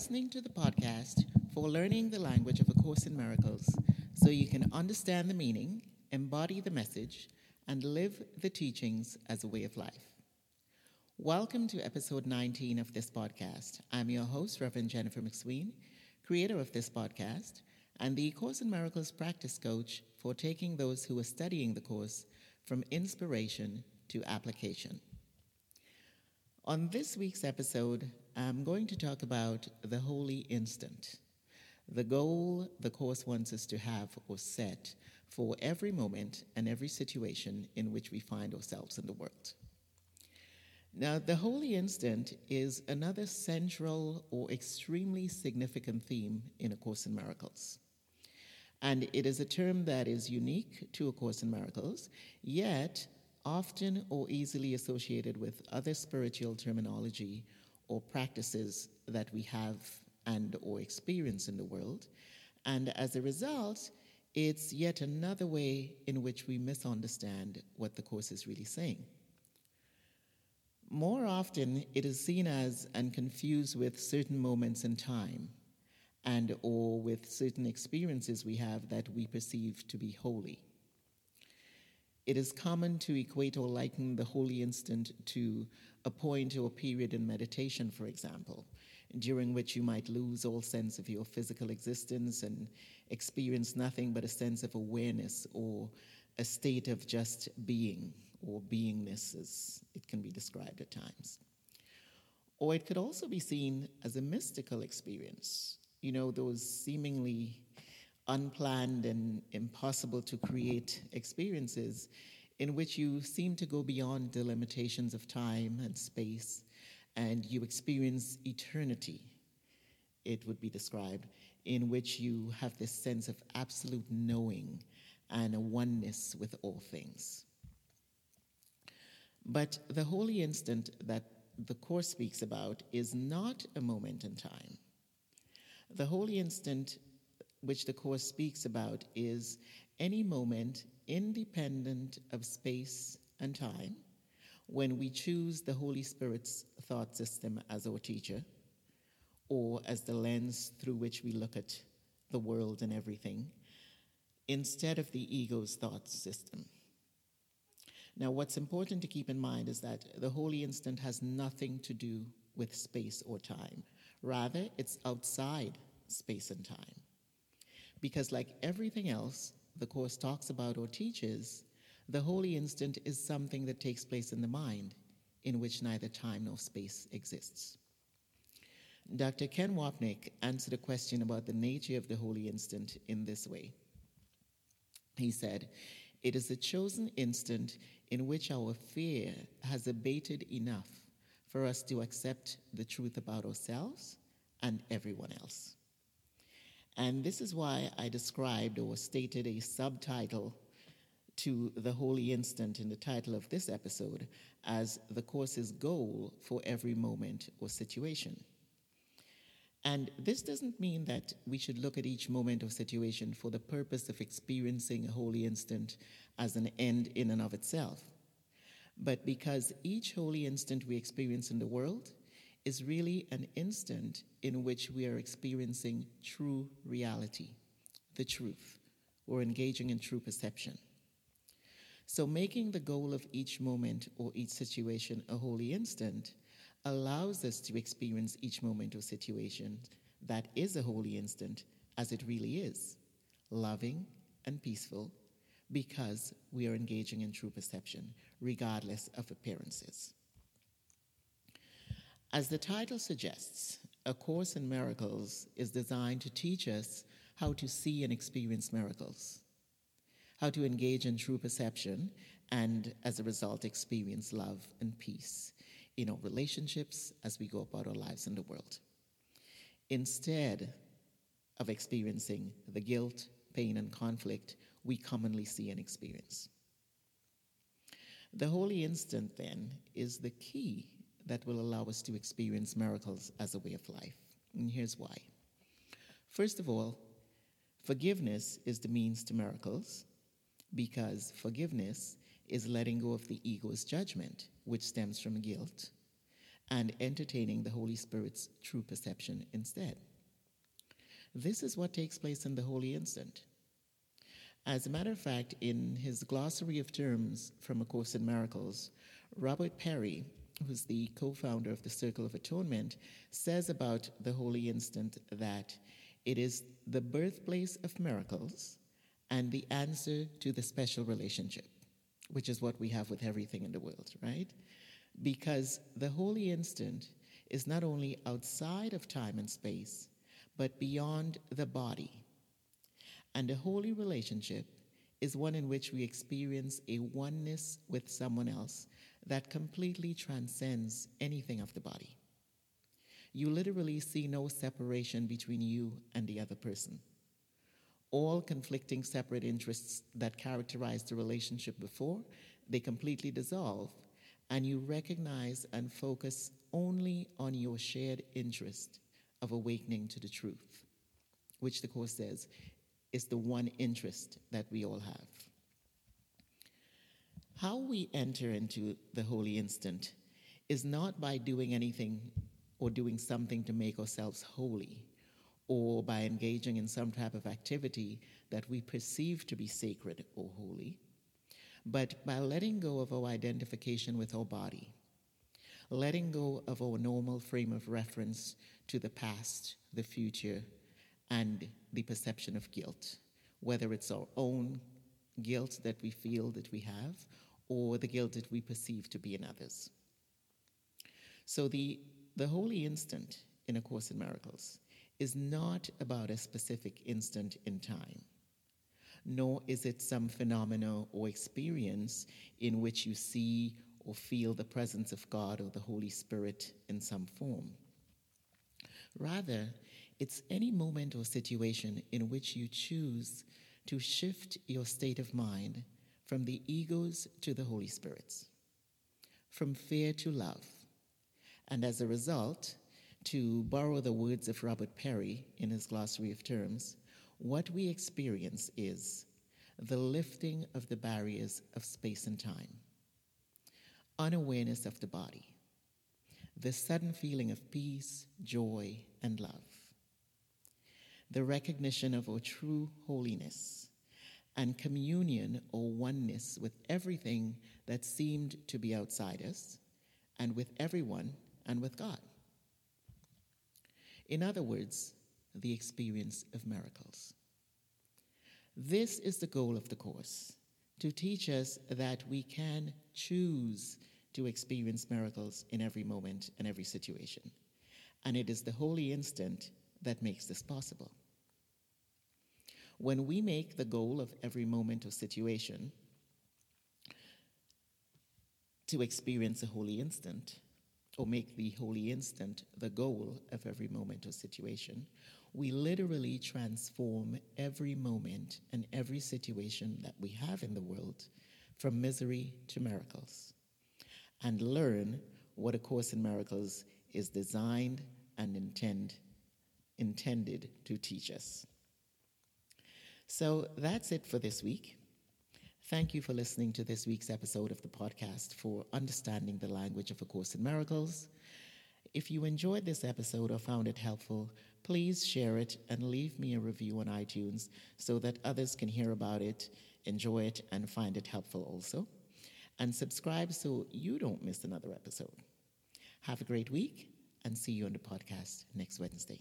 Listening to the podcast for learning the language of A Course in Miracles so you can understand the meaning, embody the message, and live the teachings as a way of life. Welcome to episode 19 of this podcast. I'm your host, Reverend Jennifer McSween, creator of this podcast, and the Course in Miracles practice coach for taking those who are studying the course from inspiration to application. On this week's episode, I'm going to talk about the holy instant, the goal the Course wants us to have or set for every moment and every situation in which we find ourselves in the world. Now, the holy instant is another central or extremely significant theme in A Course in Miracles. And it is a term that is unique to A Course in Miracles, yet often or easily associated with other spiritual terminology or practices that we have and or experience in the world. And as a result, it's yet another way in which we misunderstand what the Course is really saying. More often, it is seen as and confused with certain moments in time and or with certain experiences we have that we perceive to be holy. It is common to equate or liken the holy instant to a point or period in meditation, for example, during which you might lose all sense of your physical existence and experience nothing but a sense of awareness or a state of just being or beingness, as it can be described at times. Or it could also be seen as a mystical experience, you know, those seemingly unplanned and impossible to create experiences in which you seem to go beyond the limitations of time and space and you experience eternity, it would be described, in which you have this sense of absolute knowing and a oneness with all things. But the holy instant that the Course speaks about is not a moment in time. The holy instant which the Course speaks about is any moment independent of space and time when we choose the Holy Spirit's thought system as our teacher or as the lens through which we look at the world and everything instead of the ego's thought system. Now, what's important to keep in mind is that the holy instant has nothing to do with space or time. Rather, it's outside space and time. Because, like everything else the Course talks about or teaches, the holy instant is something that takes place in the mind, in which neither time nor space exists. Dr. Ken Wapnick answered a question about the nature of the holy instant in this way. He said, It is the chosen instant in which our fear has abated enough for us to accept the truth about ourselves and everyone else. And this is why I described or stated a subtitle to the holy instant in the title of this episode as the Course's goal for every moment or situation. And this doesn't mean that we should look at each moment or situation for the purpose of experiencing a holy instant as an end in and of itself, but because each holy instant we experience in the world is really an instant in which we are experiencing true reality, the truth, or engaging in true perception. So, making the goal of each moment or each situation a holy instant allows us to experience each moment or situation that is a holy instant as it really is loving and peaceful because we are engaging in true perception, regardless of appearances. As the title suggests, A Course in Miracles is designed to teach us how to see and experience miracles, how to engage in true perception, and as a result, experience love and peace in our relationships as we go about our lives in the world. Instead of experiencing the guilt, pain, and conflict we commonly see and experience. The holy instant, then, is the key that will allow us to experience miracles as a way of life. And here's why. First of all, forgiveness is the means to miracles because forgiveness is letting go of the ego's judgment, which stems from guilt, and entertaining the Holy Spirit's true perception instead. This is what takes place in the Holy Instant. As a matter of fact, in his glossary of terms from A Course in Miracles, Robert Perry, who's the co founder of the Circle of Atonement, says about the Holy Instant that it is the birthplace of miracles and the answer to the special relationship, which is what we have with everything in the world, right? Because the Holy Instant is not only outside of time and space, but beyond the body. And a holy relationship is one in which we experience a oneness with someone else that completely transcends anything of the body. You literally see no separation between you and the other person. All conflicting separate interests that characterized the relationship before, they completely dissolve, and you recognize and focus only on your shared interest of awakening to the truth, which the Course says is the one interest that we all have. How we enter into the holy instant is not by doing anything or doing something to make ourselves holy or by engaging in some type of activity that we perceive to be sacred or holy, but by letting go of our identification with our body, letting go of our normal frame of reference to the past, the future, and the perception of guilt, whether it's our own guilt that we feel that we have or the guilt that we perceive to be in others. So the, the holy instant in A Course in Miracles is not about a specific instant in time, nor is it some phenomena or experience in which you see or feel the presence of God or the Holy Spirit in some form. Rather, it's any moment or situation in which you choose to shift your state of mind from the egos to the Holy Spirits, from fear to love, and as a result, to borrow the words of Robert Perry in his glossary of terms, what we experience is the lifting of the barriers of space and time, unawareness of the body, the sudden feeling of peace, joy, and love the recognition of our true holiness, and communion or oneness with everything that seemed to be outside us, and with everyone and with God. In other words, the experience of miracles. This is the goal of the Course to teach us that we can choose to experience miracles in every moment and every situation. And it is the holy instant that makes this possible. When we make the goal of every moment or situation to experience a holy instant, or make the holy instant the goal of every moment or situation, we literally transform every moment and every situation that we have in the world from misery to miracles and learn what A Course in Miracles is designed and intend, intended to teach us. So that's it for this week. Thank you for listening to this week's episode of the podcast for understanding the language of A Course in Miracles. If you enjoyed this episode or found it helpful, please share it and leave me a review on iTunes so that others can hear about it, enjoy it, and find it helpful also. And subscribe so you don't miss another episode. Have a great week and see you on the podcast next Wednesday.